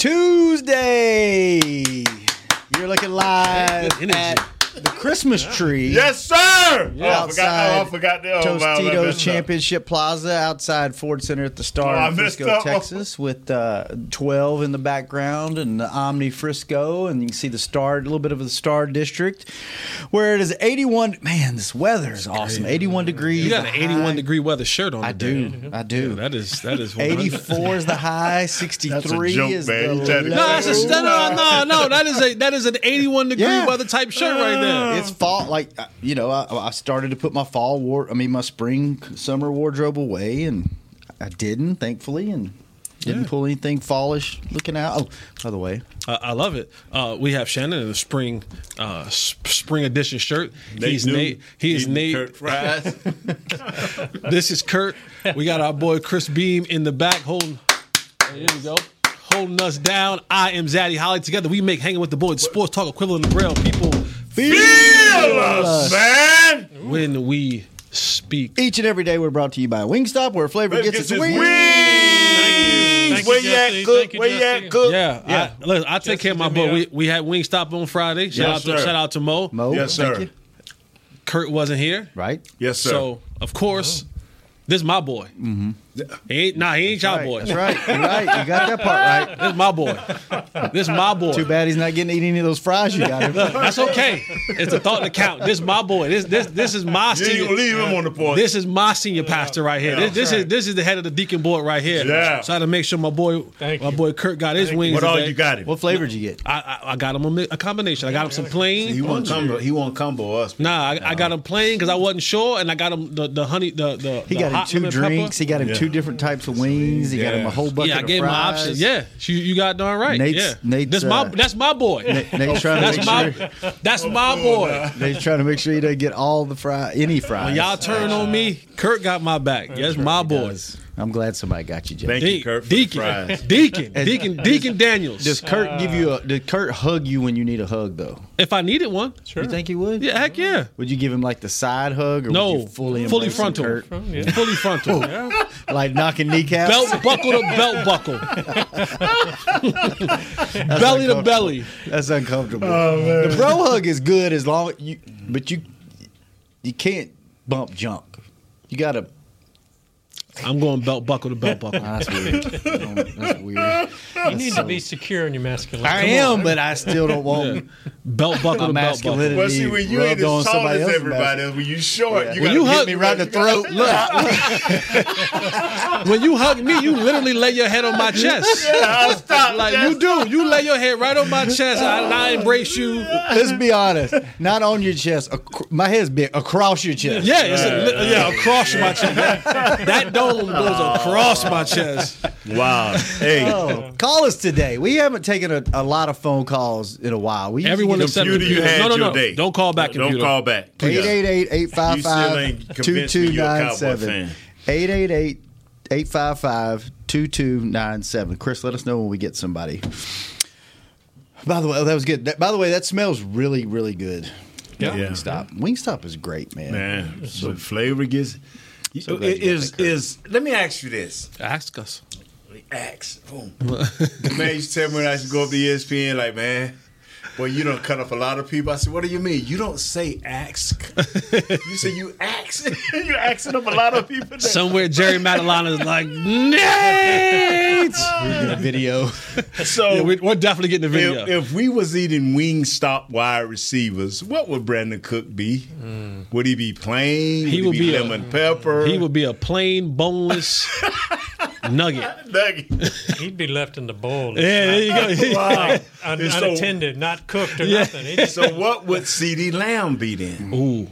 Tuesday. You're looking live at the Christmas tree. Yes, sir. Oh, I forgot. Oh, I Outside forgot that. Oh, Tostitos messed up. Championship Plaza outside Ford Center at the Star Oh, in Frisco, up. Texas, with uh, 12 in the background and the Omni Frisco, and you can see the Star, a little bit of the Star District, where it is 81. Man, this weather is awesome. 81 degrees. You got an 81 high. degree weather shirt on. I today. do. I do. That is that is 100. 84 is the high. 63 joke, is man. the You tried to- low. No, that's a no, no, no. That is a that is an 81 degree Yeah. weather type shirt right there. It's fall, like uh, you know. I, I started to put my fall war, I mean my spring summer wardrobe away, and I didn't, thankfully, and didn't Yeah. pull anything fallish looking out. Oh, by the way, Uh, I love it. Uh, we have Shannon in a spring uh, s- spring edition shirt. He's Newton Nate. He is Nate. Kurt. This is Kurt. We got our boy Chris Beam in the back holding. There we go. Holding us down. I am Zaddy Holley. Together we make hanging with the boys sports talk equivalent of braille. People Feel us, man. when we speak. each and every day we're brought to you by Wingstop, where flavor gets its wings. Wings. Where you at, cook? Where you at, cook? Yeah, I, look, I take care of my boy. We, we had Wingstop on Friday. Shout Yes, out to sir. shout out to Mo. Mo, Yes, thank sir. you. Kurt wasn't here, Right, Yes, sir. so of course, this is my boy. Mm-hmm. He ain't nah, he ain't y'all right. boy. That's right. You're right. You got that part right. This is my boy. This is my boy. Too bad he's not getting to eat any of those fries you got him. That's okay. It's a thought to count. This is my boy. This this this is my you senior. gonna leave him on the porch. This is my senior pastor right here. This, this is this is the head of the deacon board right here. Yeah. So I had to make sure my boy Thank my boy Kurt got his wings. what all you got him? What flavor did you get? I, I I got him a, a combination. I got him some plain. He won't combo. He won't combo us. Nah, I, I got him plain because I wasn't sure, and I got him the, the honey the the He the got him two drinks. Pepper. He got him Yeah. two different types of wings. He got him a whole bucket Yeah, I of gave him my fries. options. Yeah, you, you got darn right. Nate's- yeah, Nate's, that's my uh, that's my boy. Nate's trying to that's make my sure. that's my boy. They're trying to make sure he doesn't get all the fry, any fries. When y'all turn on me, Kurt got my back. Yes, my boy. I'm glad somebody got you, Jay. Thank De- you, Kurt, for the Deacon, fries. Deacon, Deacon, Deacon Daniels. Does Kurt ah. give you a? Did Kurt hug you when you need a hug though? if I needed one, You think he would? yeah, heck yeah. Would you give him like the side hug or No, would you fully fully embrace him, frontal, Kurt? fully frontal. yeah. like knocking kneecaps? Belt buckle to belt buckle, belly to belly. That's uncomfortable. Oh, the bro hug is good as long you, but you you can't bump junk. You gotta. I'm going belt buckle to belt buckle. That's weird. That's weird. You need to be secure in your masculinity. I am, but I still don't want Belt buckle my to belt buckle. masculinity Well, see, when you ain't rubbed on as tall somebody as else's everybody, masculinity. when you short, you When gotta you hit hug- me right in the throat. Look, When you hug me, you literally lay your head on my chest. I'll stop. Like you do, you lay your head right on my chest, I, I embrace you. let's be honest. Not on your chest. ac- My head's big across your chest. Yeah, it's a, li- yeah, across my chest. That, that dome goes across my chest. Wow. Hey, Oh, call us today. We haven't taken a, a lot of phone calls in a while. We Everyone except except computer, you computer. had No, no, your no. day. Don't call back, Don't call back. please. 888-855-2297. 888-855-2297. Chris, let us know when we get somebody. By the way, oh, that was good. That- by the way, that smells really, really good. Yeah. Wingstop. Wingstop is great, man. Man, so flavor gets. So glad you got is that, is let me ask you this. Ask us. Ask. Boom. the man used to tell me when I used to go up to ESPN, like, man, boy, you don't cut off a lot of people. I said, what do you mean? You don't say ask. you say you axe. You're axing up a lot of people. now. Somewhere Jerry Madelana is like, Nate! Get a video. so Yeah, we- we're definitely getting the video. if, if we was eating wing stop wide receivers, what would Brandin Cooks be? Mm. Would he be plain? He would would he be, be a- lemon pepper? he would be a plain, boneless nugget. Dougie. He'd be left in the bowl. Yeah, there you go. Wow. Un- And so- unattended, not cooked or Yeah. nothing. So what would CeeDee Lamb be then? Ooh,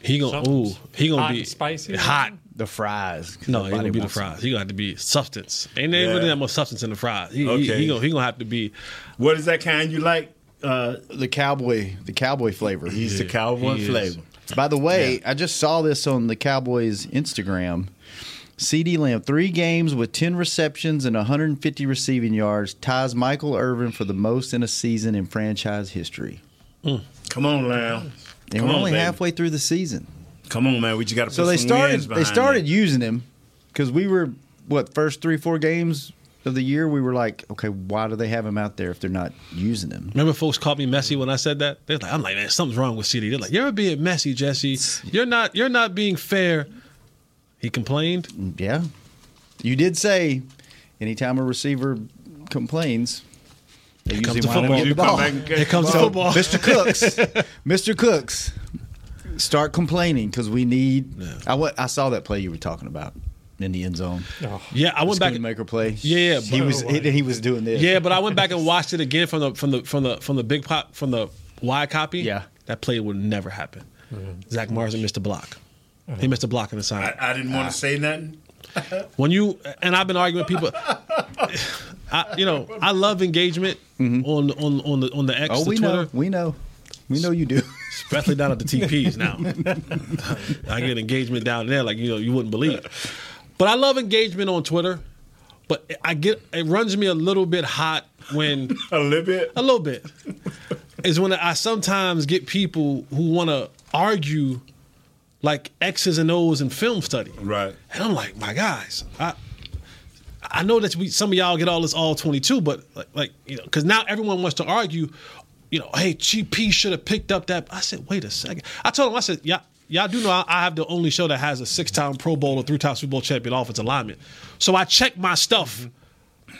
he gonna Something ooh he gonna hot be and spicy. hot. The fries. No, he gonna be the wants them. fries. He gonna have to be substance. Ain't there Yeah. really that much substance in the fries. He, he, Okay. he gonna he gonna have to be. What is that kind you like? Uh, The cowboy, the cowboy flavor. he's the cowboy he is. flavor. By the way, I just saw this on the Cowboys Instagram. CeeDee Lamb, three games with 10 receptions and 150 receiving yards, ties Michael Irvin for the most in a season in franchise history. Come on, Lamb. And Come we're on, only baby. halfway through the season. Come on, man. We just got to put So they some started wins they started that. using him because we were what first three four games of the year we were like okay why do they have him out there if they're not using him? Remember, folks called me messy when I said that. They're like, I'm like, man, something's wrong with CeeDee. They're like, you're being messy, Jesse. You're not. You're not being fair. He complained. Yeah, you did say anytime a receiver complains, they Here comes usually the football. getting the You come back and catch comes the the football. Mr. Cooks, Mr. Cooks, start complaining because we need. I wa- I saw that play you were talking about in the end zone. oh, Yeah, I went back. Maker play. Yeah, he was he, he was doing this. Yeah, but I went back and watched it again from the from the from the from the big pop from the wide copy. Yeah. that play would never happen. Mm-hmm. Zack Martin missed a block. Uh-huh. He missed a block in the sign. I, I didn't want to ah. say nothing. when you and I've been arguing with people. I, you know, I love engagement mm-hmm. on on on the on the X, Oh, the we Twitter, know. We know. We know you do. Especially down at the TPs now. I get engagement down there like you know you wouldn't believe. But I love engagement on Twitter. But I get it runs me a little bit hot when A little bit. a little bit is when I sometimes get people who want to argue like X's and O's in film study. Right. And I'm like, my guys, I I know that we some of y'all get all this all 22, but like, like you know, because now everyone wants to argue, you know, hey, GP should have picked up that. I said, wait a second. I told him, I said, yeah. Y'all do know I I have the only show that has a six-time Pro Bowl or three-time Super Bowl champion offensive lineman. So I check my stuff.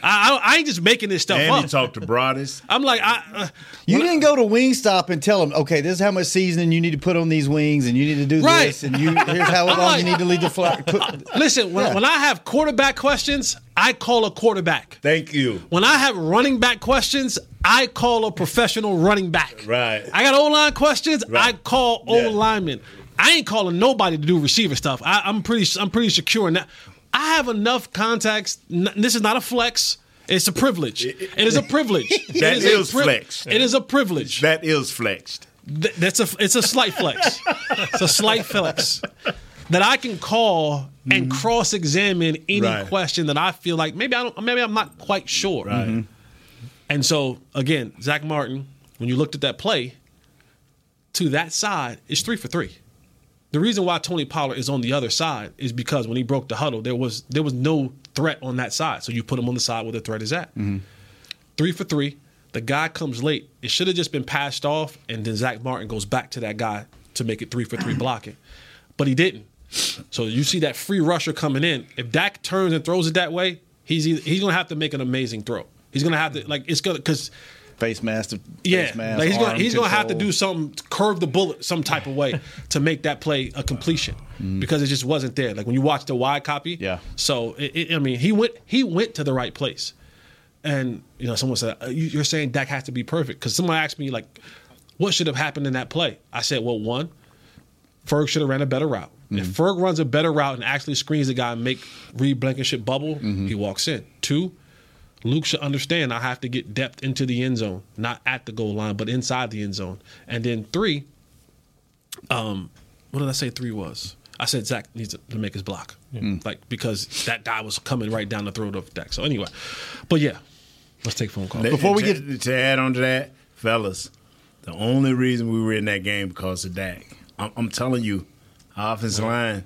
I, I, I ain't just making this stuff And up. he talked to Broadus. I'm like, I, uh, You didn't go to Wingstop and tell them, okay, this is how much seasoning you need to put on these wings, and you need to do Right. this, and you here's how long like- you need to leave the fly. Listen. When, Yeah. when I have quarterback questions, I call a quarterback. Thank you. When I have running back questions, I call a professional running back. Right. I got O line questions. I call O Yeah. linemen. I ain't calling nobody to do receiver stuff. I, I'm pretty. I'm pretty secure in that. I have enough contacts. n- This is not a flex. It's a privilege. It is a privilege. That It a is flex. It is a privilege. That is flexed. Th- that's a it's a slight flex. it's a slight flex that I can call and mm-hmm. cross examine any Right. question that I feel like maybe I don't maybe I'm not quite sure. Right. Mm-hmm. Mm-hmm. And so again, Zack Martin, when you looked at that play, to that side, it's three for three. The reason why Tony Pollard is on the other side is because when he broke the huddle, there was there was no threat on that side. So you put him on the side where the threat is at. Three for three. The guy comes late. It should have just been passed off, and then Zack Martin goes back to that guy to make it three for three blocking. But he didn't. So you see that free rusher coming in. If Dak turns and throws it that way, he's either, he's gonna have to make an amazing throw. He's gonna have to like it's gonna because Face mask. to- yeah, mask, like he's gonna he's gonna have to do something, curve the bullet some type of way to make that play a completion because it just wasn't there. Like when you watch the wide copy, Mm. Yeah. So it, it, I mean, he went he went to the right place, and you know, someone said "Uh, you're saying Dak has to be perfect because someone asked me like, what should have happened in that play? I said, well, one, Ferg should have ran a better route. If mm-hmm. Ferg runs a better route and actually screens the guy and make Reed Blankenship bubble, mm-hmm. he walks in. Two, Luke should understand I have to get depth into the end zone, not at the goal line, but inside the end zone. And then three, um, what did I say three was? I said Zach needs to, to make his block. Mm. Like because that guy was coming right down the throat of Dak. So anyway. But yeah. Let's take phone calls. Before we get- to add on to that, fellas, the only reason we were in that game because of Dak. I'm, I'm telling you, our offensive line,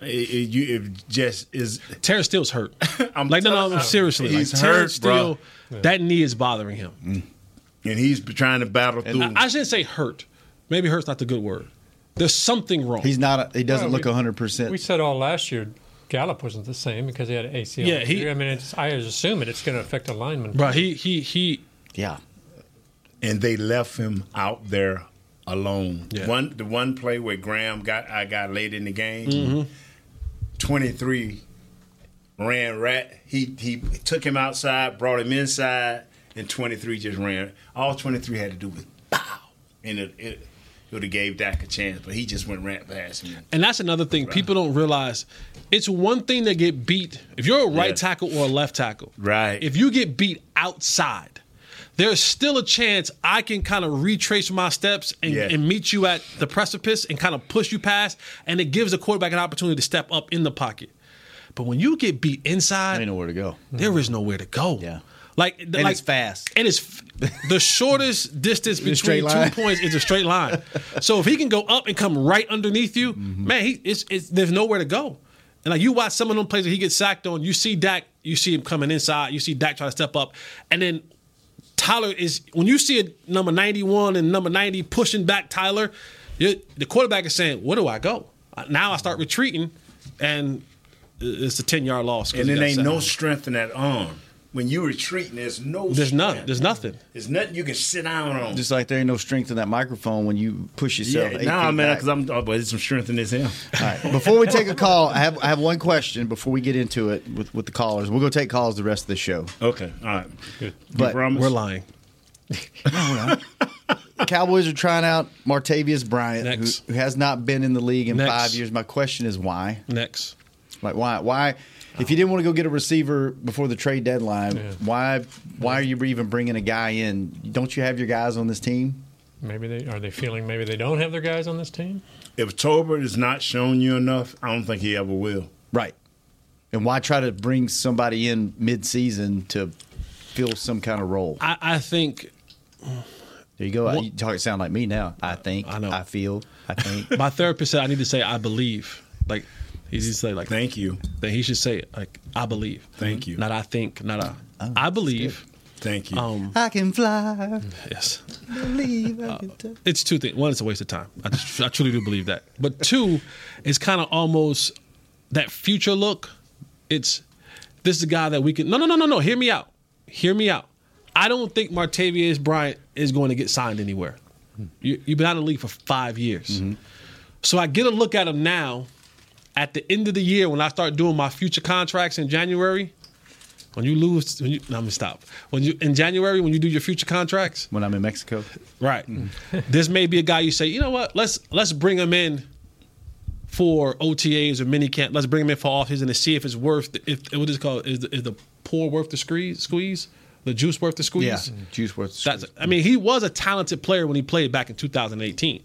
it, it, you, it just is. Terence Steele's hurt. I'm like no, no, telling no you, seriously. he's like, Terence hurt, bro. Steele, that knee is bothering him. Mm. and he's trying to battle And through. I, I shouldn't say hurt. Maybe hurt's not the good word. There's something wrong. He's not. A, he doesn't Well, look we- hundred We percent. said all last year Gallup wasn't the same because he had an ACL. Yeah, he- I mean, it's, I assume assuming it's going to affect a lineman. Bro, he he he Yeah. and they left him out there alone. Yeah. One the one play where Graham got I got late in the game. Mm-hmm. Twenty three ran rat. He he took him outside, brought him inside, and 23 just ran. All 23 had to do was pow, and it, it, it would have gave Dak a chance, but he just went ran past him. And that's another thing people don't realize. It's one thing to get beat if you're a right Yeah. tackle or a left tackle. Right. If you get beat outside, there's still a chance I can kind of retrace my steps and, Yeah. and meet you at the precipice and kind of push you past, and it gives the quarterback an opportunity to step up in the pocket. But when you get beat inside, Ain't nowhere to go. there is nowhere to go. Yeah. Like And like, it's fast. And it's the shortest distance between two points is a straight line. So if he can go up and come right underneath you, Mm-hmm. man, he it's, it's there's nowhere to go. And like you watch some of them plays that he gets sacked on, you see Dak, you see him coming inside, you see Dak try to step up, and then Tyler is when you see a number 91 and number 90 pushing back Tyler, the quarterback is saying, "Where do I go?" Now I start retreating, and it's a 10 yard loss. And it ain't no strength in that arm. When you retreating, there's no. There's strength. nothing. There's nothing. There's nothing you can sit down on. Just like there ain't no strength in that microphone when you push yourself. yeah, eight nah, feet man, because I'm. Oh, but there's some strength in this here. All right. Before we take a call, I have I have one question before we get into it with, with the callers. We'll go take calls the rest of the show. Okay, all right. Good. But promise? We're lying. Cowboys are trying out Martavis Bryant, who, who has not been in the league in Next. five years. My question is why? Next. Like why? Why? If you didn't want to go get a receiver before the trade deadline, Yeah. why? Why are you even bringing a guy in? Don't you have your guys on this team? Maybe they are they feeling maybe they don't have their guys on this team. If Tolbert has not shown you enough, I don't think he ever will. Right. And why try to bring somebody in mid-season to fill some kind of role? I, I think There you go. You talk sound like me now. I think. I know. I feel. I think. my therapist said I need to say I believe. Like he needs to say like Thank you. that he should say like I believe. Thank you. Not I think. Not I. Ah. Oh, I believe. Thank you. Um. I can fly. Yes. Believe I uh, can touch. It's two things. One, it's a waste of time. I just I truly do believe that. But two, it's kind of almost that future look. It's this is a guy that we can. No, no, no, no, no. Hear me out. Hear me out. I don't think Martavis Bryant is going to get signed anywhere. Hmm. You, you've been out of the league for five years. Mm-hmm. So I get a look at him now. At the end of the year, when I start doing my future contracts in January, when you lose, when you, no, I'm gonna stop. When you in January, when you do your future contracts, When I'm in Mexico. Right. Mm. this may be a guy you say, you know what? Let's let's bring him in for OTAs or mini camp. Let's bring him in for off season and see if it's worth the, if what is it called is the, is the pour worth the squeeze squeeze the juice worth the squeeze. Yeah. Juice worth. That's I mean he was a talented player when he played back in 2018.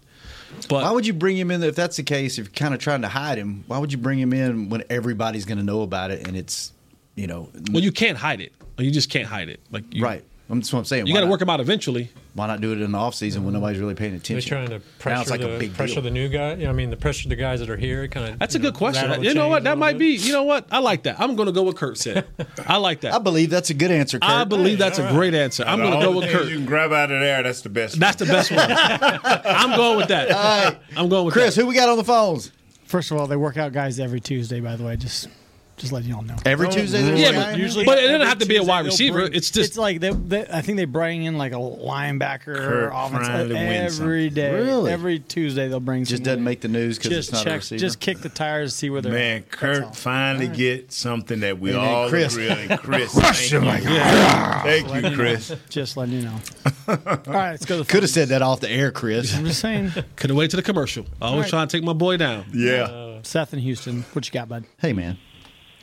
But Why would you bring him in if that's the case? If you're kind of trying to hide him, why would you bring him in when everybody's going to know about it and it's, you know, well you can't hide it. You just can't hide it. Like you, right? That's what I'm saying. You got to work him out eventually. Why not do it in the off season when nobody's really paying They're attention? trying to pressure it's like the a big pressure the new guy. Yeah, I mean the pressure the guys that are here. Kind of. That's a good question. You know what? That might be. You know what? I like that. I'm going to go with Kurt said. I like that. I believe that's a good answer. Kurt. I believe that's a great answer. I'm going to go with Kurt. You can grab out of there. That's the best. That's the best one. I'm going with that. right. I'm going with Chris, that. who we got on the phones? First of all, they work out guys every Tuesday. By the way, just just letting y'all know. Every Tuesday. there's Yeah, a guy but in usually- there? But it doesn't have to be a Tuesday wide they'll receiver. bring- It's just- it's like they, they, I think they bring in like a linebacker or Kurt offense finally wins every day. Really? Every Tuesday they'll bring. just doesn't in. make the news because Just it's not a check, receiver. just kick the tires, to see where they're. Man, at. That's Kurt all. finally get something that we And then all Chris. agree on. Chris, thank you. Thank you, Chris. Just letting you know. all right, let's go. To the Could have said that off the air, Chris. I'm just saying. Could have waited to the commercial. Always Right. trying to take my boy down. Yeah. Seth in Houston, what you got, bud? hey, man.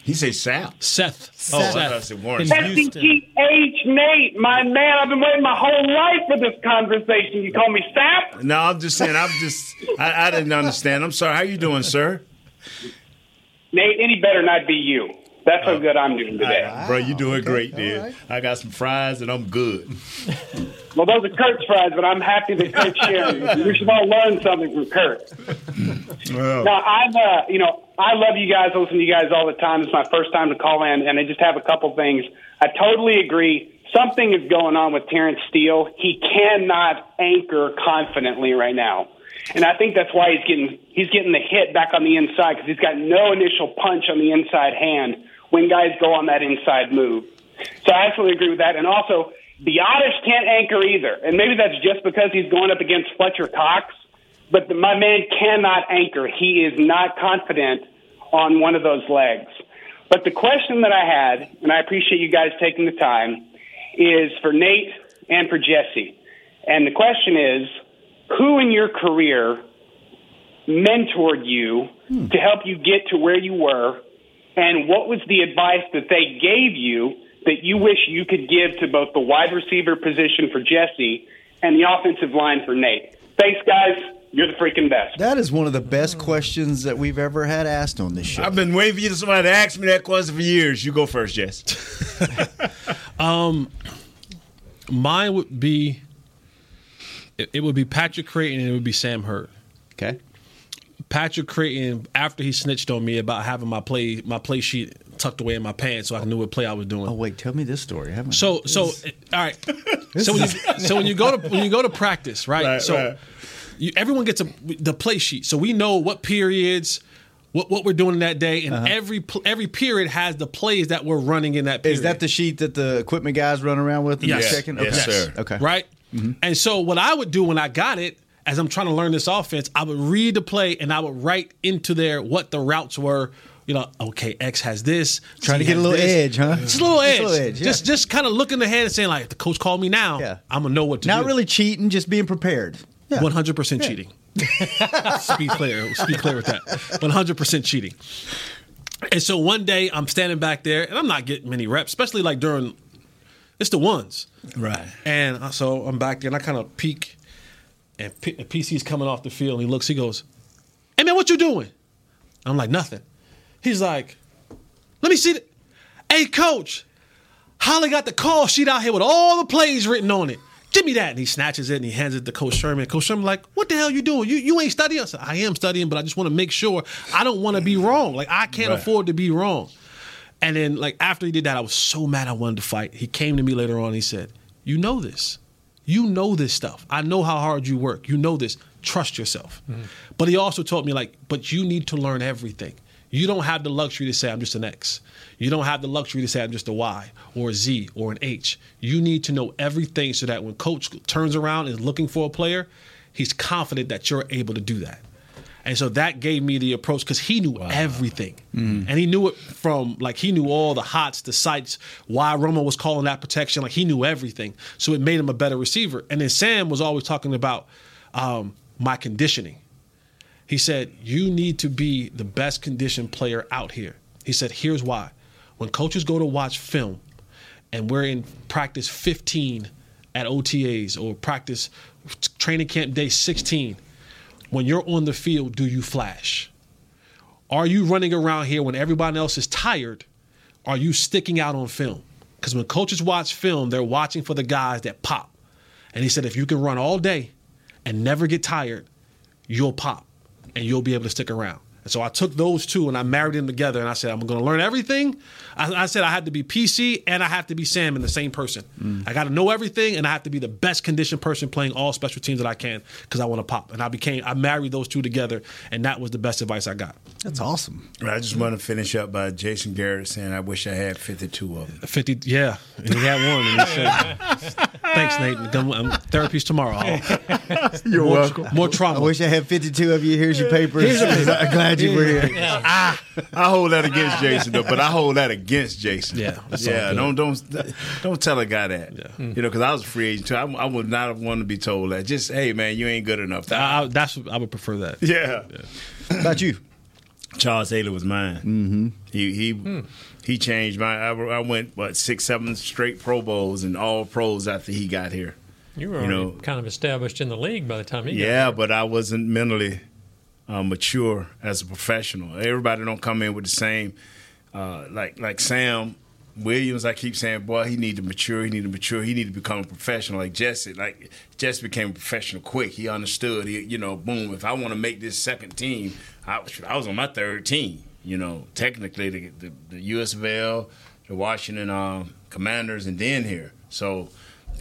He says Sal. Seth. Oh, I Seth. thought it said Warren. In Sapp. S-E-T-H, Nate, my man. I've been waiting my whole life for this conversation. You call me Sap? No, I'm just saying. I'm just. I, I didn't understand. I'm sorry. How you doing, sir? Nate, any better not be you. That's how good I'm doing today. Bro, You're doing great, dude. I got some fries and I'm good. Well, those are Kurt's fries, but I'm happy that Kurt's sharing. We should all learn something from Kurt. Well, Now, I've, uh, you know, I love you guys. I listen to you guys all the time. It's my first time to call in, and I just have a couple things. I totally agree. Something is going on with Terence Steele. He cannot anchor confidently right now, and I think that's why he's getting he's getting the hit back on the inside because he's got no initial punch on the inside hand when guys go on that inside move. So I absolutely agree with that, and also. Oddish can't anchor either, and maybe that's just because he's going up against Fletcher Cox but the, my man cannot anchor. He is not confident on one of those legs. But the question that I had, and I appreciate you guys taking the time, is for Nate and for Jesse. And the question is who in your career mentored you to help you get to where you were? And what was the advice that they gave you that you wish you could give to both the wide receiver position for Jesse and the offensive line for Nate? Thanks, guys. You're the freaking best. That is one of the best questions that we've ever had asked on this show. I've been waiting for you to somebody to ask me that question for years. You go first, Jess. Um, mine would be it, it would be Patrick Crayton and it would be Sam Hurd. Okay. Patrick Crayton, after he snitched on me about having my play my play sheet tucked away in my pants so I knew what play I was doing. Oh wait, tell me this story. I haven't- So so eh, all right. So when you so when you go to when you go to practice, right? Right, so right. You, everyone gets a the play sheet, so we know what periods. What, what we're doing that day, and uh-huh. every pl- every period has the plays that we're running in that period. is that the sheet that the equipment guys run around with? And Yes. they're checking? Yes, sir. Okay. right? Mm-hmm. And so what I would do when I got it, as I'm trying to learn this offense, I would read the play and I would write into there what the routes were. You know, okay, X has this. Trying to get a little this. edge, huh? Just a little Just edge. a little edge, yeah. Just just kind of looking ahead and saying like, if the coach called me now, Yeah. I'm gonna know what to Not do. Not really cheating, just being prepared. One hundred percent cheating. be clear. Speak clear with that. One hundred percent cheating. And so one day I'm standing back there and I'm not getting many reps, especially like during it's the ones. Right. And uh, so I'm back there and I kind of peek and P- and PC's coming off the field and he looks, he goes, Hey man, what you doing? I'm like, nothing. He's like, let me see the Hey coach, Holley got the call sheet out here with all the plays written on it. Give me that. And he snatches it and he hands it to Coach Sherman. Coach Sherman like, what the hell you doing? You you ain't studying? I said, I am studying, but I just want to make sure I don't want to be wrong. Like I can't Right. afford to be wrong. And then like after he did that, I was so mad I wanted to fight. He came to me later on. He said, "You know this. You know this stuff. I know how hard you work. You know this. Trust yourself." Mm-hmm. But he also told me like, "But you need to learn everything. You don't have the luxury to say I'm just an X. You don't have the luxury to say I'm just a Y or a Z or an H. You need to know everything so that when coach turns around and is looking for a player, he's confident that you're able to do that." And so that gave me the approach because he knew everything. And he knew it from, like, he knew all the hots, the sites, why Romo was calling that protection. Like, he knew everything. So it made him a better receiver. And then Sam was always talking about um, my conditioning. He said, You need to be the best conditioned player out here. He said, Here's why. When coaches go to watch film and we're in practice 15 at OTAs or practice training camp day 16, when you're on the field, do you flash? Are you running around here when everybody else is tired? Are you sticking out on film? Because when coaches watch film, they're watching for the guys that pop. And he said, if you can run all day and never get tired, you'll pop and you'll be able to stick around. And so I took those two and I married them together and I said, I'm going to learn everything. I, I said I had to be PC and I have to be Sam in the same person. Mm. I got to know everything and I have to be the best conditioned person playing all special teams that I can because I want to pop. And I became, I married those two together and that was the best advice I got. That's awesome. I just want to finish up by Jason Garrett saying, I wish I had 52 of them. 50, yeah. And he had one. And he said, Thanks, Nate. Therapy's tomorrow. You're more, welcome. More trauma. I wish I had 52 of you. Here's your papers. I'm glad you were here. I hold that against Jason though, but I hold that against Jason. Yeah, that's yeah. Don't don't don't tell a guy that. You know, because I was a free agent too. I, I would not have wanted to be told that. Just hey, man, you ain't good enough. I, I, that's I would prefer that. yeah. How about you? Charles Haley was mine. Mm-hmm. He he he changed my. I, I went what six seven straight Pro Bowls and all pros after he got here. You were You know- kind of established in the league by the time he got Yeah, but I wasn't mentally uh, mature as a professional. Everybody don't come in with the same. Uh, like like Sam Williams, I keep saying, boy, he need to mature. He need to mature. He need to become a professional. Like Jesse, like Jesse became a professional quick. He understood. He, you know, boom. If I want to make this second team, I, I was on my third team. You know, technically the the, the USFL, the Washington um, Commanders, and then here. So.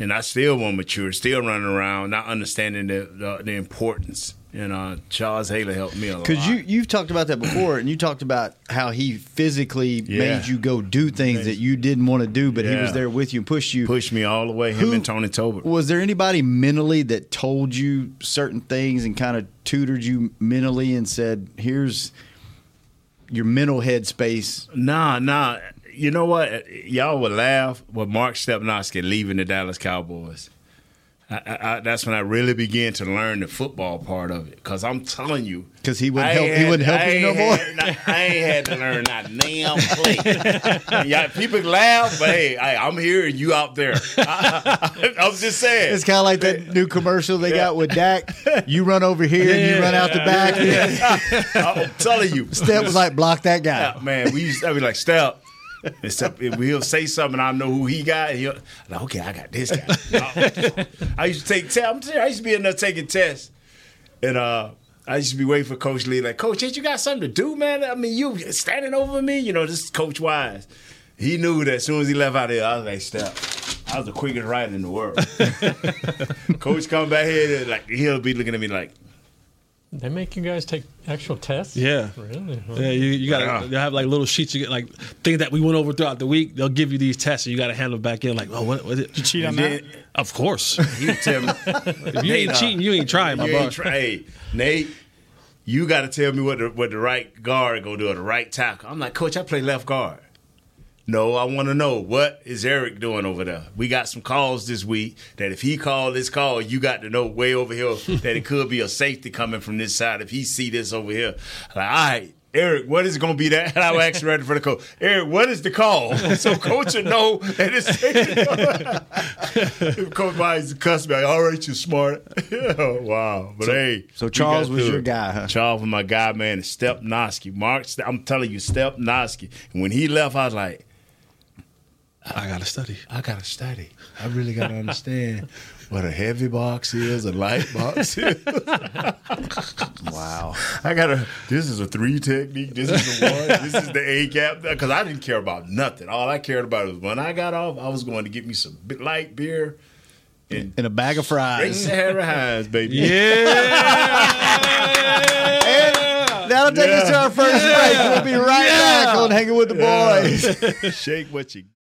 And I still won't mature, still running around, not understanding the the, the importance. And uh, Charles Haley helped me a lot. Because you you've talked about that before, and you talked about how he physically Yeah. made you go do things that you didn't want to do, but he was there with you and pushed you. pushed me all the way. Him Who- and Tony Tolbert. Was there anybody mentally that told you certain things and kind of tutored you mentally and said, "Here's your mental headspace. Nah, nah. You know what? Y'all would laugh with Mark Stepnoski leaving the Dallas Cowboys. I, I, I, that's when I really began to learn the football part of it. Cause I'm telling you, Because he wouldn't I help. ain't He wouldn't help I you no more. not- I ain't had to learn not damn play. yeah, people laugh, but hey, I, I'm here and you out there. I, was just saying. It's kind of like that new commercial they got with Dak. You run over here and you run out the back. I'm telling you. Step was like, block that guy. Yeah, man, we used to be like, Step. If he'll say something, I know who he got. He'll like, okay, I got this guy. I used to take tests. I'm telling you, I used to be in there taking tests, and uh, I used to be waiting for Coach Lee. Like, Coach, ain't you got something to do, man? I mean, you standing over me. You know, this is Coach Wise. He knew that as soon as he left out there, I was like, Step. I was the quickest rider in the world. Coach come back here, like he'll be looking at me like, They make you guys take actual tests? Yeah. Really? Huh? Yeah, you, you gotta Yeah. they have like little sheets you get like things that we went over throughout the week. They'll give you these tests and you gotta handle it back in like, oh what was it? You cheat on and that? Of course. he tell me, if you ain't cheating, you ain't uh, trying, my You boy. ain't try- hey, Nate, you got to tell me what the what the right guard gonna do or the right tackle. I'm like, Coach, I play left guard. No, I want to know what is Eric doing over there. We got some calls this week that if he called this call, you got to know way over here that it could be a safety coming from this side. If he see this over here, like, all right. Eric, what is it going to be that? And I was actually ready for the coach. Eric, what is the call? So coach will know that it's If Coach Myers cuss me, like, all right, you smart. oh, wow. But hey. so we Charles got was your it. guy, huh? Charles was my guy, man. And Stepnoski. Mark, I'm telling you, Stepnoski. And when he left, I was like, I gotta study. I got to study. I really got to understand what a heavy box is, a light box is. Wow. I got to, this is a three technique. This is the one. this is the A cap. Because I didn't care about nothing. All I cared about was when I got off, I was going to get me some light beer and In a bag of Great fries. Sahara Hines, baby. And that'll take us to our first break. We'll be right back on Hanging with the Boys. Shake what you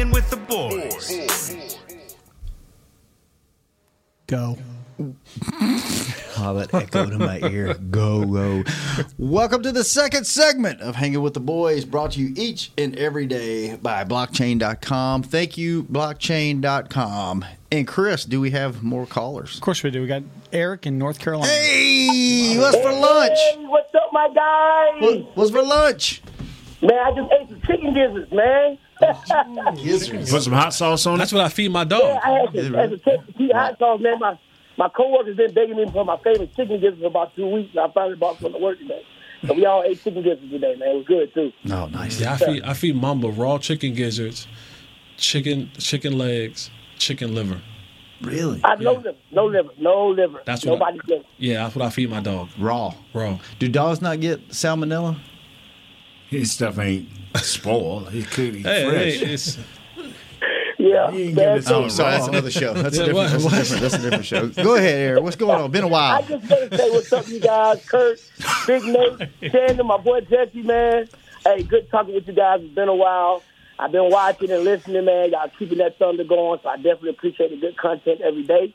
hanging with the boys. Go. Oh, that echoed in my ear. Go, go. Welcome to the second segment of Hanging with the Boys, brought to you each and every day by blockchain.com. Thank you, blockchain.com. And Chris, do we have more callers? Of course we do. We got Eric in North Carolina. Hey, what's for lunch? Hey, what's up, my guys? What, what's for lunch? Man, I just ate some chicken gizzards, man. Put some hot sauce on it. That's what I feed my Yeah, dog. I had some, had some Texas heat hot sauce, man. My My coworkers been begging me for my favorite chicken gizzards for about two weeks. And I finally bought some to work today. So we all ate chicken gizzards today, man. It was good too. No, nice. Yeah, I feed I feed Mamba raw chicken gizzards, chicken chicken legs, chicken liver. Really? I no liver, no liver, no liver. That's what I- Nobody's liver. Yeah, that's what I feed my dog. Raw. Raw. Do dogs not get salmonella? His stuff ain't spoiled. He could eat Hey, fresh. hey, it's Yeah, He ain't man, giving it to so- him Sorry, that's another show. That's Yeah, a different. That's a different. That's a different show. Go ahead, Eric. What's going on? Been a while. I just want to say what's up, you guys. Kurt, Big Nate, Shannon, my boy Jesse, man. Hey, good talking with you guys. It's been a while. I've been watching and listening, man. Y'all keeping that thunder going, so I definitely appreciate the good content every day.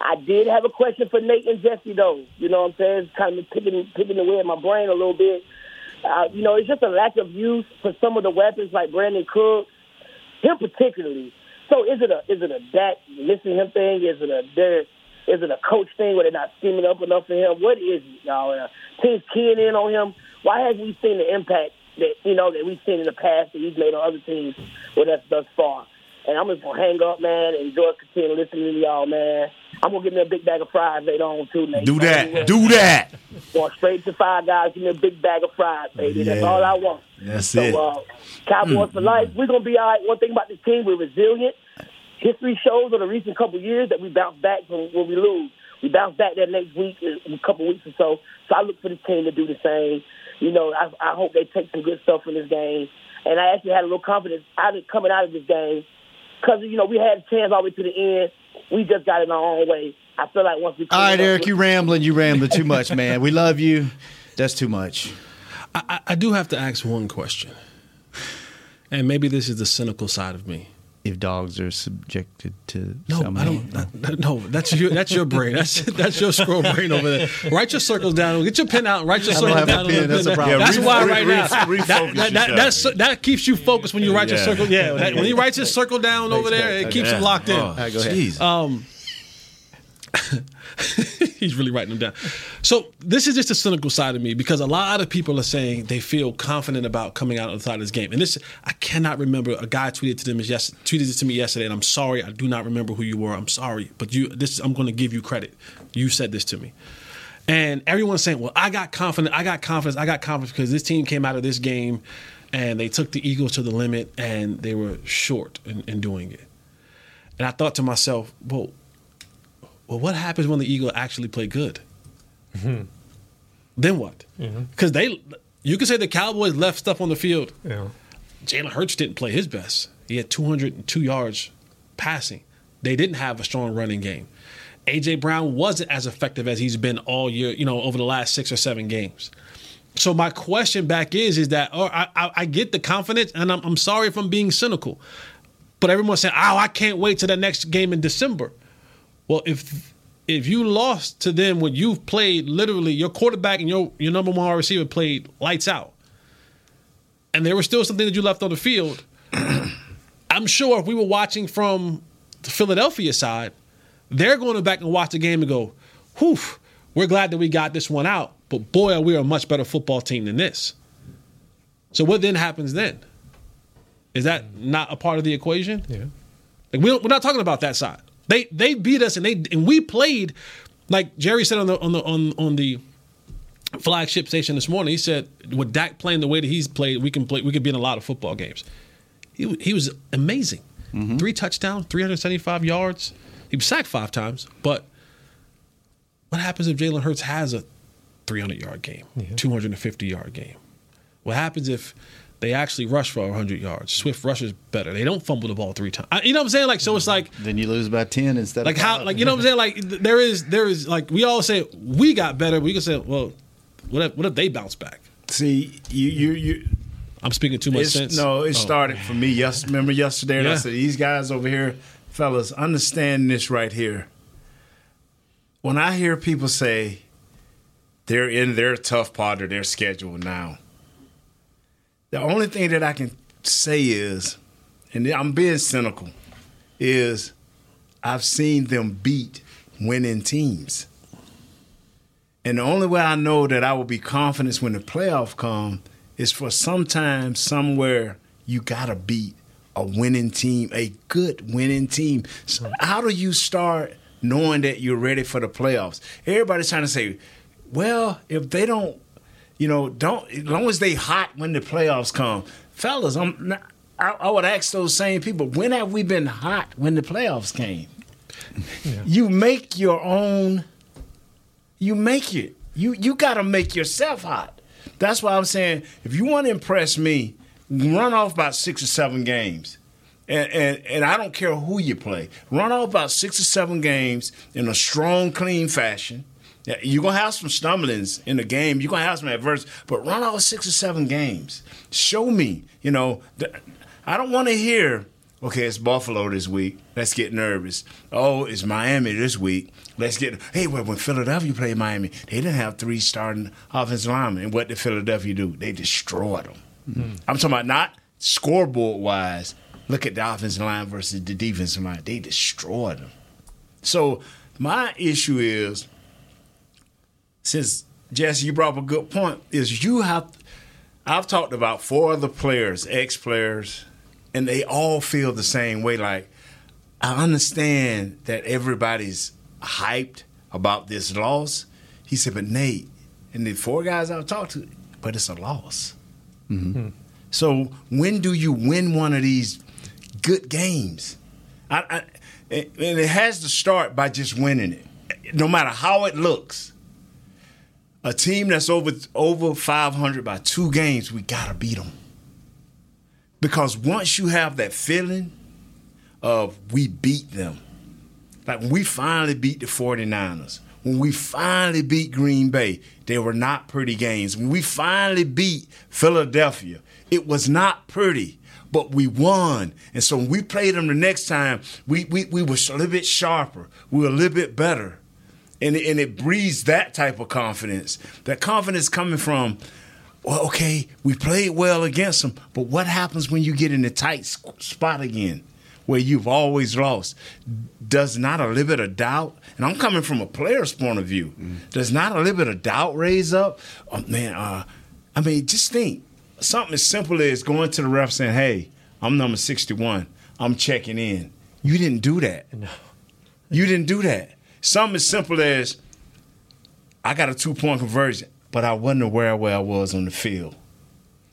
I did have a question for Nate and Jesse, though. You know what I'm saying? It's kind of picking, picking away at my brain a little bit. Uh, you know, it's just a lack of use for some of the weapons like Brandin Cooks, him particularly. So is it a is it a Dak missing him thing? Is it a Derek? Is it a coach thing where they're not scheming up enough for him? What is it, y'all? Uh, teams keying in on him. Why haven't we seen the impact that you know that we've seen in the past that he's made on other teams with us thus far? And I'm just gonna hang up, man, enjoy continuing listening to y'all, man. I'm gonna give me a big bag of fries later on too, Nate. Do that. Do that. Going straight to five guys, give me a big bag of fries, baby. That's all I want. That's so, it. Uh, Cowboys for life. We're gonna be all right. One thing about this team, we're resilient. History shows over the recent couple years that we bounce back from when we lose. We bounce back that next week, a couple weeks or so. So I look for this team to do the same. You know, I, I hope they take some good stuff from this game. And I actually had a little confidence out of, coming out of this game because you know we had a chance all the way to the end. We just got it our own way. I feel like once we All right, clean it up- Eric, you rambling. You rambling too much, man. We love you. That's too much. I, I, I do have to ask one question, and maybe this is the cynical side of me. If dogs are subjected to No, I don't. that- No, that's your that's your brain. That's that's your scroll brain over there. Write your circles down. Get your pen out. Write your I circles have a down. pen, that's bit. a problem. That's Yeah, why re- right re- now re- that, that, that, that's, that keeps you focused when you write your circle. Yeah, that, when he writes his circle down over there, it keeps Yeah. him locked in. Oh, All right, go ahead. jeez. Um, he's really writing them down. So this is just the cynical side of me because a lot of people are saying they feel confident about coming out on the side of this game. And this, I cannot remember. A guy tweeted to them yes, tweeted it to me yesterday, and I'm sorry, I do not remember who you were. I'm sorry, but you. This I'm going to give you credit. You said this to me. And everyone's saying, "Well, I got confident. I got confidence. I got confidence because this team came out of this game, and they took the Eagles to the limit, and they were short in, in doing it." And I thought to myself, "Well, well, what happens when the Eagles actually play good? Mm-hmm. Then what? Mm-hmm. Because they, you can say the Cowboys left stuff on the field. Yeah. Jalen Hurts didn't play his best. He had 202 yards passing. They didn't have a strong running game. AJ Brown wasn't as effective as he's been all year, you know, over the last six or seven games. So my question back is, is that, or I, I, I get the confidence, and I'm, I'm sorry if I'm being cynical, but everyone's saying, oh, I can't wait to the next game in December. Well, if if you lost to them when you've played literally your quarterback and your your number one receiver played lights out, and there was still something that you left on the field, I'm sure if we were watching from the Philadelphia side, they're going to back and watch the game and go, "Whew, we're glad that we got this one out." But boy, we are we a much better football team than this. So what then happens then? Is that not a part of the equation? Yeah. Like we don't, we're not talking about that side. They they beat us and they and we played like Jerry said on the on the on on the flagship station this morning. He said with Dak playing the way that he's played, we can play. We could be in a lot of football games. He he was amazing. Mm-hmm. Three touchdowns, three seventy five yards. He was sacked five times. But what happens if Jalen Hurts has a three hundred yard game, and fifty yard game? What happens if they actually rush for 100 yards? Swift rushes better. They don't fumble the ball three times. I- you know what I'm saying? Like, so it's like, Then you lose by ten instead like of how, five. like you know what I'm saying? Like there is, there is, like we all say we got better. We can say, well, what if, what if they bounce back? See, you you you. I'm speaking too much sense. no, it Oh. started for me. Yes, remember yesterday? And I said, "These guys over here, fellas, understand this right here." When I hear people say they're in their tough part of their schedule now, the only thing that I can say is, and I'm being cynical, is I've seen them beat winning teams. And the only way I know that I will be confident when the playoff come is for sometimes somewhere you gotta beat a winning team, a good winning team. So how do you start knowing that you're ready for the playoffs. Everybody's trying to say, well, if they don't, you know, don't as long as they hot when the playoffs come, fellas, I'm not, I, I would ask those same people, when have we been hot when the playoffs came? You make your own. You make it. You you got to make yourself hot. That's why I'm saying if you want to impress me, run off about six or seven games. And, and, and I don't care who you play. Run off about six or seven games in a strong, clean fashion. Yeah, You're gonna have some stumblings in the game. You're gonna have some adverse, but run off six or seven games. Show me. You know, th- I don't want to hear. Okay, it's Buffalo this week. Let's get nervous. Oh, it's Miami this week. Let's get. Hey, well, when Philadelphia played Miami, they didn't have three starting offensive linemen. And what did Philadelphia do? They destroyed them. Mm-hmm. I'm talking about not scoreboard wise. Look at the offensive line versus the defensive line. They destroyed them. So my issue is, since Jesse, you brought up a good point, is you have. I've talked about four other players, ex players, and they all feel the same way. Like I understand that everybody's hyped about this loss. He said, but Nate, and the four guys I've talked to, but it's a loss. Mm-hmm. Hmm. So when do you win one of these good games? I, I, and it has to start by just winning it, no matter how it looks. A team that's over over 500 by two games, we gotta beat them. Because once you have that feeling of we beat them, like when we finally beat the 49ers, when we finally beat Green Bay, they were not pretty games. When we finally beat Philadelphia, it was not pretty, but we won. And so when we played them the next time, we, we, we were a little bit sharper. We were a little bit better. And, it- and it breeds that type of confidence. That confidence coming from, well, okay, we played well against them, but what happens when you get in a tight spot again? Where you've always lost, does not a little bit of doubt, and I'm coming from a player's point of view, does not a little bit of doubt raise up? Oh, man, uh, I mean, just think something as simple as going to the ref saying, "Hey, I'm number 61. I'm checking in." You didn't do that. No. You didn't do that. Something as simple as I got a two point conversion, but I wasn't aware where I was on the field.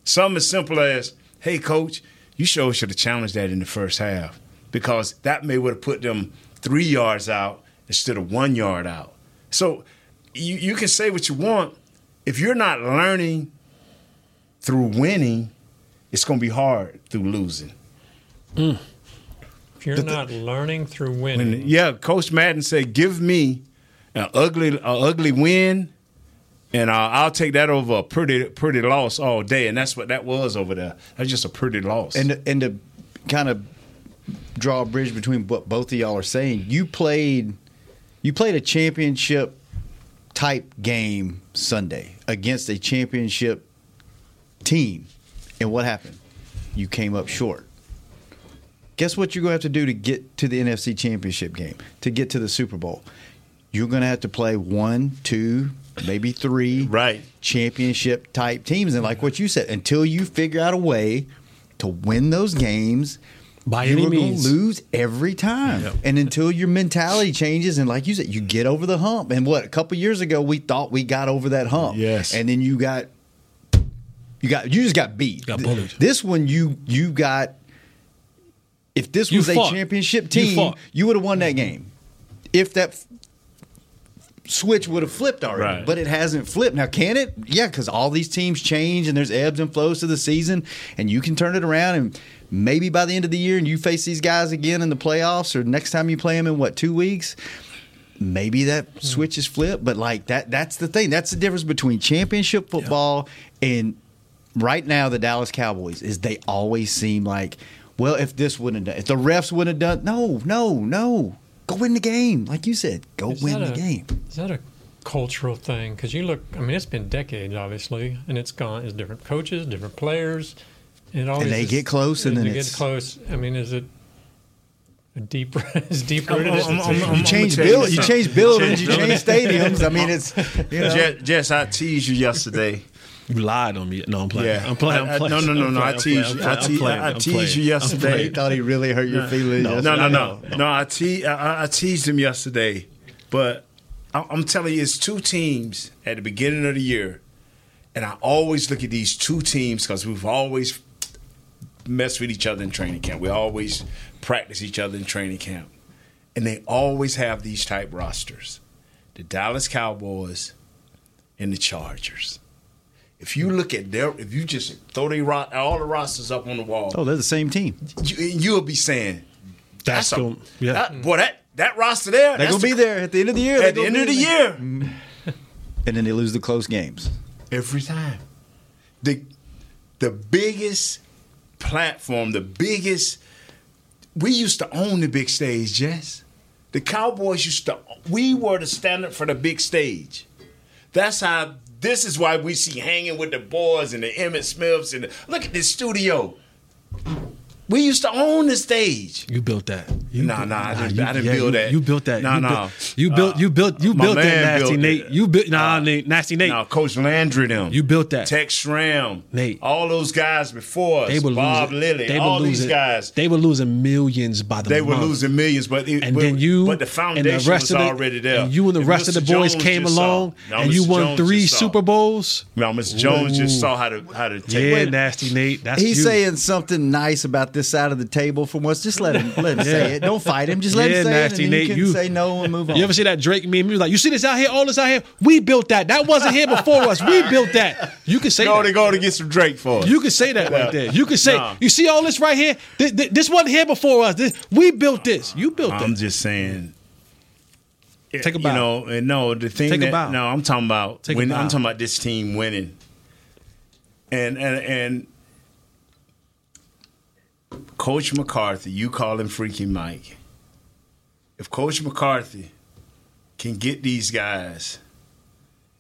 Something as simple as, "Hey, coach, you sure should have challenged that in the first half because that may would have put them three yards out instead of one yard out." So you you can say what you want. If you're not learning through winning, it's going to be hard through losing. Hmm. If you're not learning through winning, When, yeah, Coach Madden said, "Give me an ugly, an ugly win, and uh, I'll take that over a pretty, pretty loss all day." And that's what that was over there. That's just a pretty loss. And and to kind of draw a bridge between what both of y'all are saying, you played you played a championship type game Sunday against a championship team, and what happened? You came up short. Guess what you're going to have to do to get to the NFC Championship game, to get to the Super Bowl? You're going to have to play one, two, maybe three right. championship type teams. And like what you said, until you figure out a way to win those games, By you any are going means. to lose every time. And until your mentality changes, and like you said, you get over the hump. And what a couple years ago we thought we got over that hump. Yes. And then you got you got you just got beat. Got bullied. This one you you got. If this You was a championship team, fought. you, would have won that game. If that f- switch would have flipped already, Right. but it hasn't flipped. Now, can it? Yeah, because all these teams change and there's ebbs and flows to the season, and you can turn it around. And maybe by the end of the year, and you face these guys again in the playoffs, or next time you play them in what two weeks, maybe that hmm. switch is flipped. But like that—that's the thing. That's the difference between championship football and right now the Dallas Cowboys is they always seem like, well, if this wouldn't have done, if the refs wouldn't have done, no, no, no, go win the game, like you said, go Is win the a- game. Is that a cultural thing? Because you look, I mean, it's been decades, obviously, and it's gone. It's different coaches, different players, and it always they is- get close, and then you it's- get close. I mean, is it a deep? is deep rooted? I'm- I'm- I'm- You I'm change gonna you change buildings, you change stadiums. I mean, it's you know, Jess, Jess, I teased you yesterday. You lied on me. No, I'm playing. Yeah. I'm playing. I- I- I'm playing. no, no, no, I'm no. I playing, teased I'm you. I I'm te- I teased you yesterday. I'm He thought he really hurt your feelings. No, no, no, no. No, I, te- I, I teased him yesterday, but I, I'm telling you, it's two teams at the beginning of the year, and I always look at these two teams because we've always messed with each other in training camp. We always practice each other in training camp, and they always have these type rosters: the Dallas Cowboys and the Chargers. If you look at their, if you just throw they ro- all the rosters up on the wall, Oh, they're the same team. you, you'll be saying, That's "That's, a, going- yeah. that, boy, that that roster there, They're gonna be there at the end of the year. at the end of the there. year mm-hmm. and then they lose the close games. every time." The the biggest platform, the biggest. We used to own the big stage, Jess. The Cowboys used to. We were the standard for the big stage. That's how. This is why we see hanging with the boys and the Emmitt Smiths and the, look at this studio. We used to own the stage. You built that. You Nah, built- nah, I didn't- you- I didn't yeah, build you- that. You built that. Nah, you nah. Built, you built. You built. You uh, my built that, man nasty built Nate. it. You built. Nah, Nate, nasty Nate. Now, Coach Landry, them. You built that. Tex Schramm. Nate. All those guys before us. They were Bob losing. Lilly. They were all losing, these guys. They were losing millions by the They were losing millions, but it, and but, then you but the and foundation the rest was of the, already there. And you and the rest of the boys Jones came along, Now, and you won Jones three. Super Bowls. Now, Mr. Jones just saw how to how to take. Yeah, nasty Nate. That's He's saying something nice about this side of the table from once. Just let him let him say it. Don't fight him. Just let Yeah, him say nasty it, and Nate, then you can you- say no and move on. You ever see that Drake meme? He was like, "You see this out here, all this out here. We built that. That wasn't here before us. We built that." You can say Go that. to go to get some Drake for us. You can say that right there. You can say, Nah. "You see all this right here. This, this, this wasn't here before us. This, we built this. You built I'm that." just saying. Take a You bow. know, and no, the thing Take a that bow. no, I'm talking about Take when. I'm talking about this team winning. And and and Coach McCarthy, you call him Freaky Mike. If Coach McCarthy can get these guys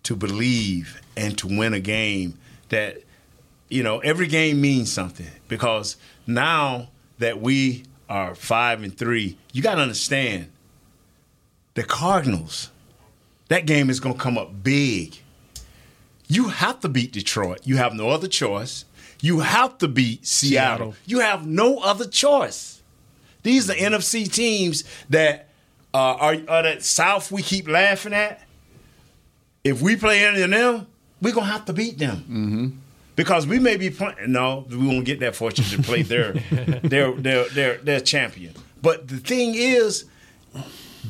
to believe and to win a game that you know every game means something because now that we are five and three you got to understand the cardinals that game is going to come up big. You have to beat detroit. You have no other choice you have to beat seattle, Seattle. you have no other choice these are nfc teams that uh, are, are that south we keep laughing at if we play any of them, we're gonna have to beat them. Mm-hmm. Because we may be playing. No, we won't get that fortune to play their their their their their champion. But the thing is,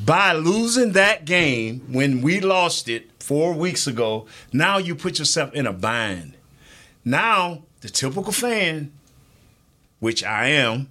by losing that game when we lost it four weeks ago, now you put yourself in a bind. Now the typical fan, which I am,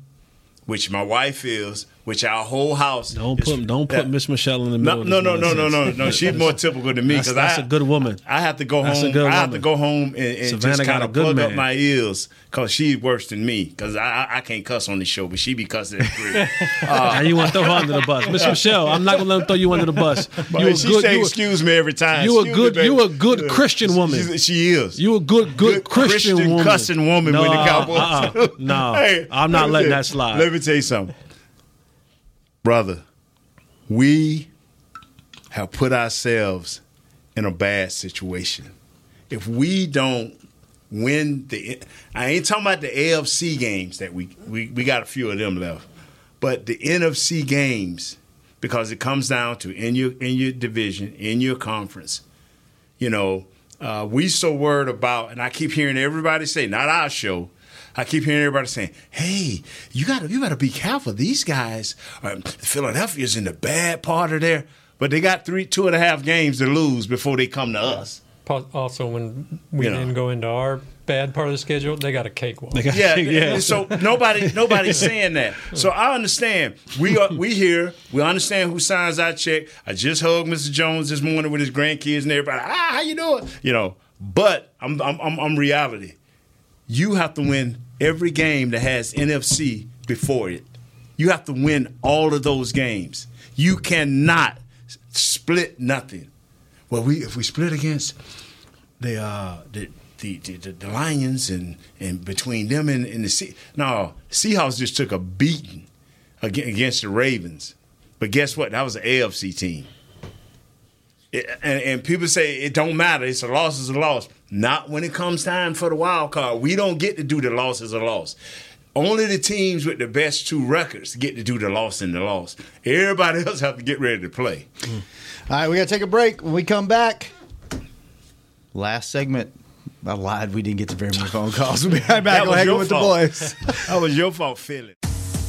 which my wife is, which our whole house Don't is- put don't put Miss Michelle in the middle. no, of no, no, no, no, no. She's more typical than me That's, because that's I a good woman. I have to go That's a home. I have to go home and, and Savannah just kind of plug up my ears because she's worse than me. Because I, I can't cuss on this show, but she be cussing at three. now you want to throw her under the bus, Miss Michelle? I'm not gonna let him throw you under the bus. You a she good, say you a- excuse me every time. you a good, me, you a good Yeah. Christian woman. She is. You a good, good, Good Christian, Christian woman. cussing woman no, with the Cowboys. Uh-uh. No, Hey, I'm not letting that slide. Let me tell you something, brother. We have put ourselves in a bad situation. If we don't win the, I ain't talking about the AFC games that we we, we got a few of them left, but the NFC games because it comes down to in your in your division in your conference. You know, uh, we so worried about, and I keep hearing everybody say, not our show. I keep hearing everybody saying, "Hey, you got to you got to be careful. These guys, um, Philadelphia's in the bad part of there, but they got three, two and a half games to lose before they come to us." Also, when we You know. then go into our bad part of the schedule, they got a cakewalk. They got- Yeah, yeah. So nobody, nobody's saying that. So I understand. We are, we here. We understand who signs our check. I just hugged Mr. Jones this morning with his grandkids and everybody. Ah, how you doing? You know. But I'm, I'm, I'm, I'm reality. You have to win every game that has NFC before it. You have to win all of those games. You cannot split nothing. Well, we if we split against the uh, the, the, the the Lions and and between them and, and the sea, no Seahawks just took a beating against the Ravens. But guess what? That was an AFC team. It- and, and people say it don't matter. It's a loss. Is a loss. Not when it comes time for the wild card. We don't get to do the loss as a loss. Only the teams with the best two records get to do the loss and the loss. Everybody else have to get ready to play. All right, we got to take a break. When we come back, last segment. I lied. We didn't get to very many phone calls. We'll be right back. That We'll was hang your with fault. the boys. that was your fault, Philly.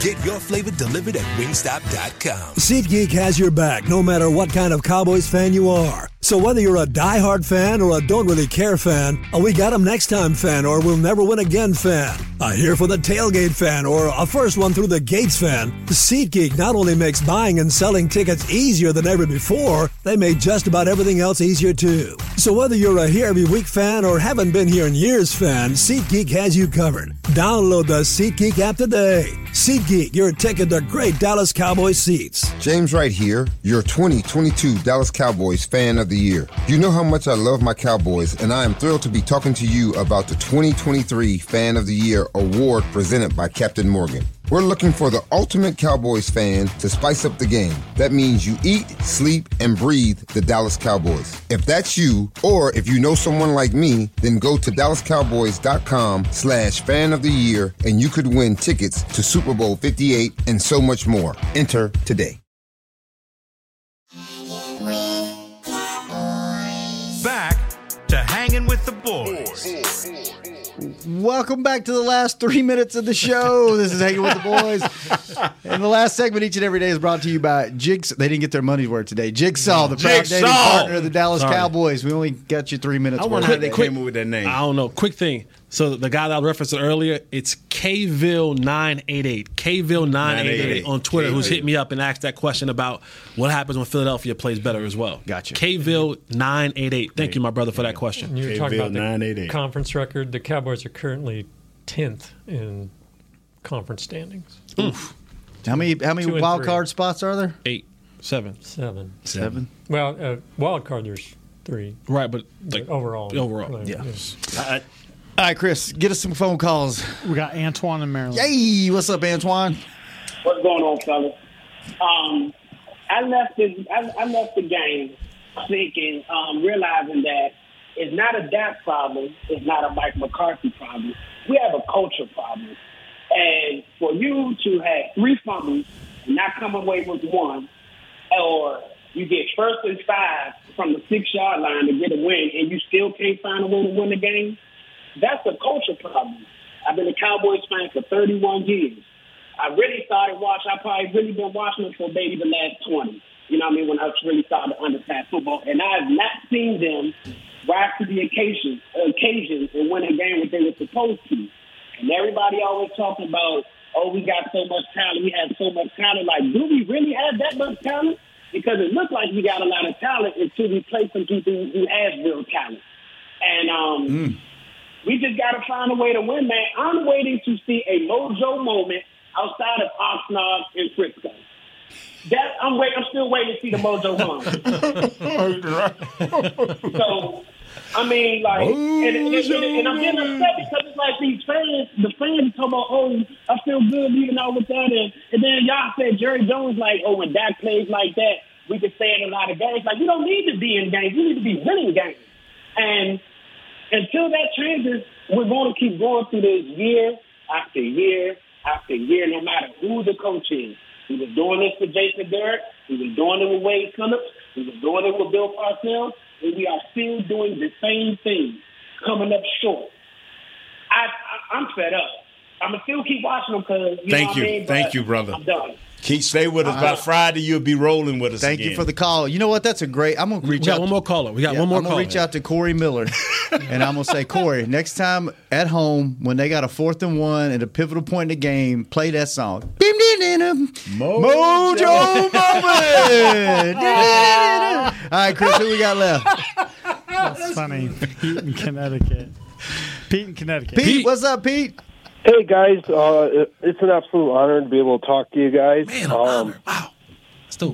Get your flavor delivered at wingstop.com. SeatGeek has your back no matter what kind of Cowboys fan you are. So whether you're a diehard fan or a don't really care fan, a we got 'em next time fan or we'll never win again fan, a here for the tailgate fan or a first one through the gates fan, SeatGeek not only makes buying and selling tickets easier than ever before, they made just about everything else easier too. So whether you're a here every week fan or haven't been here in years fan, SeatGeek has you covered. Download the SeatGeek app today. SeatGeek, your ticket to great Dallas Cowboys seats. James Wright here, your 2022 Dallas Cowboys fan of the year. You know how much I love my Cowboys, and I am thrilled to be talking to you about the 2023 Fan of the Year award presented by Captain Morgan. We're looking for the ultimate Cowboys fan to spice up the game. That means you eat, sleep, and breathe the Dallas Cowboys. If that's you, or if you know someone like me, then go to dallascowboys.com slash fan of the year and you could win tickets to Super Bowl 58 and so much more. Enter today. Back to hanging with the boys. Welcome back to the last three minutes of the show. This is Hanging with the Boys. And the last segment each and every day is brought to you by Jigsaw. They didn't get their money's worth today. Jigsaw, the proud dating partner of the Dallas Sorry. Cowboys. We only got you three minutes I worth. wonder how they today. came up with that name. I don't know. Quick thing. So the guy that I referenced earlier, it's Kville988. Kville988 on Twitter, who's hit me up and asked that question about what happens when Philadelphia plays better as well. Gotcha. Kville988. Thank you, my brother, for that question. You were talking about the conference record. The Cowboys are currently tenth in conference standings. Oof. How many how many wild three. card spots are there? Eight, seven, Seven. Seven. Well, uh, wild card there's three. Right, but like overall. overall, yeah. All right, Chris, get us some phone calls. We got Antoine in Maryland. Yay! What's up, Antoine? What's going on, fellas? Um, I left the I, I left the game thinking, um, realizing that it's not a Dak problem, it's not a Mike McCarthy problem. We have a culture problem, and for you to have three fumbles and not come away with one, or you get first and five from the six yard line to get a win, and you still can't find a way to win the game, that's a culture problem. I've been a Cowboys fan for 31 years. I really started watching. I probably really been watching them for maybe the last 20. You know what I mean? When I really started to understand football, and I have not seen them rise to the occasion, occasion and win a game what they were supposed to. And everybody always talking about, oh, we got so much talent, we have so much talent. Like, do we really have that much talent? Because it looked like we got a lot of talent until we play some people who have real talent. And um, we just got to find a way to win, man. I'm waiting to see a mojo moment outside of Oxnard and Frisco. That I'm waiting. I'm still waiting to see the mojo moment. so, I mean, like, and, and, and, and I'm getting upset because it's like these fans, the fans talk about, oh, I feel good leaving out with that, and, and then y'all said Jerry Jones like, oh, when Dak plays like that, we can stay in a lot of games. Like, you don't need to be in games. You need to be winning games. And until that changes, we're going to keep going through this year after year after year, no matter who the coach is. He was doing this with Jason Garrett. He was doing it with Wade Phillips. He was doing it with Bill Parcells. And we are still doing the same thing, coming up short. I, I, I'm fed up. I'm gonna still keep watching them because you Thank know you. What I mean? Thank But you, brother. I'm done. Keep stay with us. Uh, By Friday, you'll be rolling with us. Thank again. you for the call. You know what? That's a great. I'm gonna reach We got out. one more caller. We got one more caller. I'm gonna caller. reach out to Corey Miller, and I'm gonna say, Corey, next time at home when they got a fourth and one at a pivotal point in the game, play that song. Bim, dim, dim, dim. Mojo moment. All right, Chris, who we got left? That's funny. Pete in Connecticut. Pete in Connecticut. Pete, what's up, Pete? Hey guys, uh, it's an absolute honor to be able to talk to you guys. Man, um,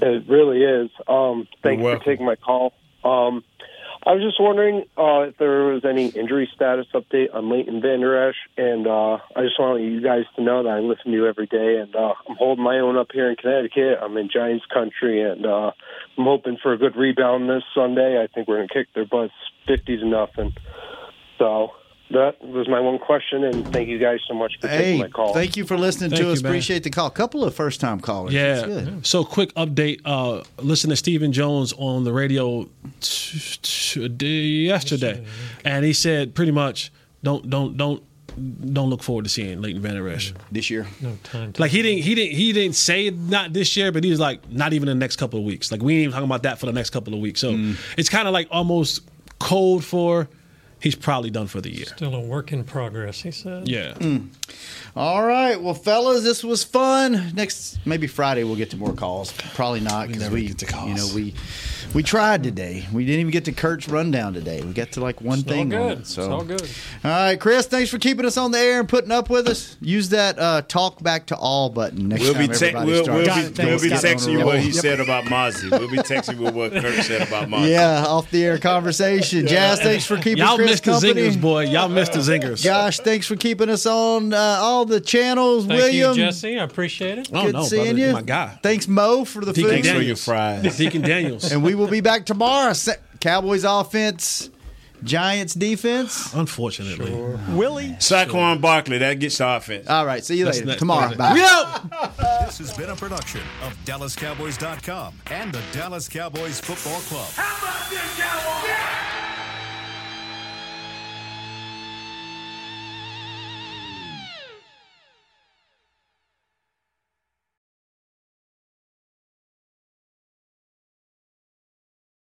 It really is. Um, thank you for taking my call. Um, I was just wondering uh, if there was any injury status update on Leighton Vander Esch, and uh, I just want you guys to know that I listen to you every day, and uh, I'm holding my own up here in Connecticut. I'm in Giants country, and uh, I'm hoping for a good rebound this Sunday. I think we're going to kick their butts 50 to nothing. So that was my one question, and thank you guys so much for taking my call. thank you for listening Thank to you, us. man. Appreciate the call. A couple of first time callers. That's Yeah. So quick update. Uh, listen to Stephen Jones on the radio t- t- d- yesterday, and he said pretty much don't don't don't don't look forward to seeing Leighton Vander Esch this year. No time. To Like he didn't he didn't he didn't say not this year, but he was like not even the next couple of weeks. Like we ain't even talking about that for the next couple of weeks. So Mm. it's kind of like almost cold for he's probably done for the year. Still a work in progress, he said. Yeah. Mm. All right, well, fellas, this was fun. Next, maybe Friday we'll get to more calls. Probably not because we, you know, we we tried today. We didn't even get to Kurt's rundown today. We got to like one It's all thing. on good. it, so. It's all good. All right, Chris, thanks for keeping us on the air and putting up with us. Use that uh, talk back to all button next We'll time be, te- we'll, we'll be, we'll be texting you what he Yep. said about Mozzie. We'll be texting you what Kurt said about Mozzie. Yeah, off the air conversation. Jazz, thanks for keeping Y'all Chris missed the company. zingers, boy. Y'all missed the zingers. Gosh, thanks for keeping us on uh, all the channels. Thank William, you, Jesse. I appreciate it. good seeing you. My guy. Thanks, Mo, for the Deacon food. Daniels. fries. Deacon Daniels. and we will be back tomorrow. Cowboys offense, Giants defense. Unfortunately. Oh, Willie. Saquon Barkley, that gets the offense. All right, see you That's later. Tomorrow. Bye. We out. This has been a production of DallasCowboys.com and the Dallas Cowboys Football Club. How about this, Cowboys?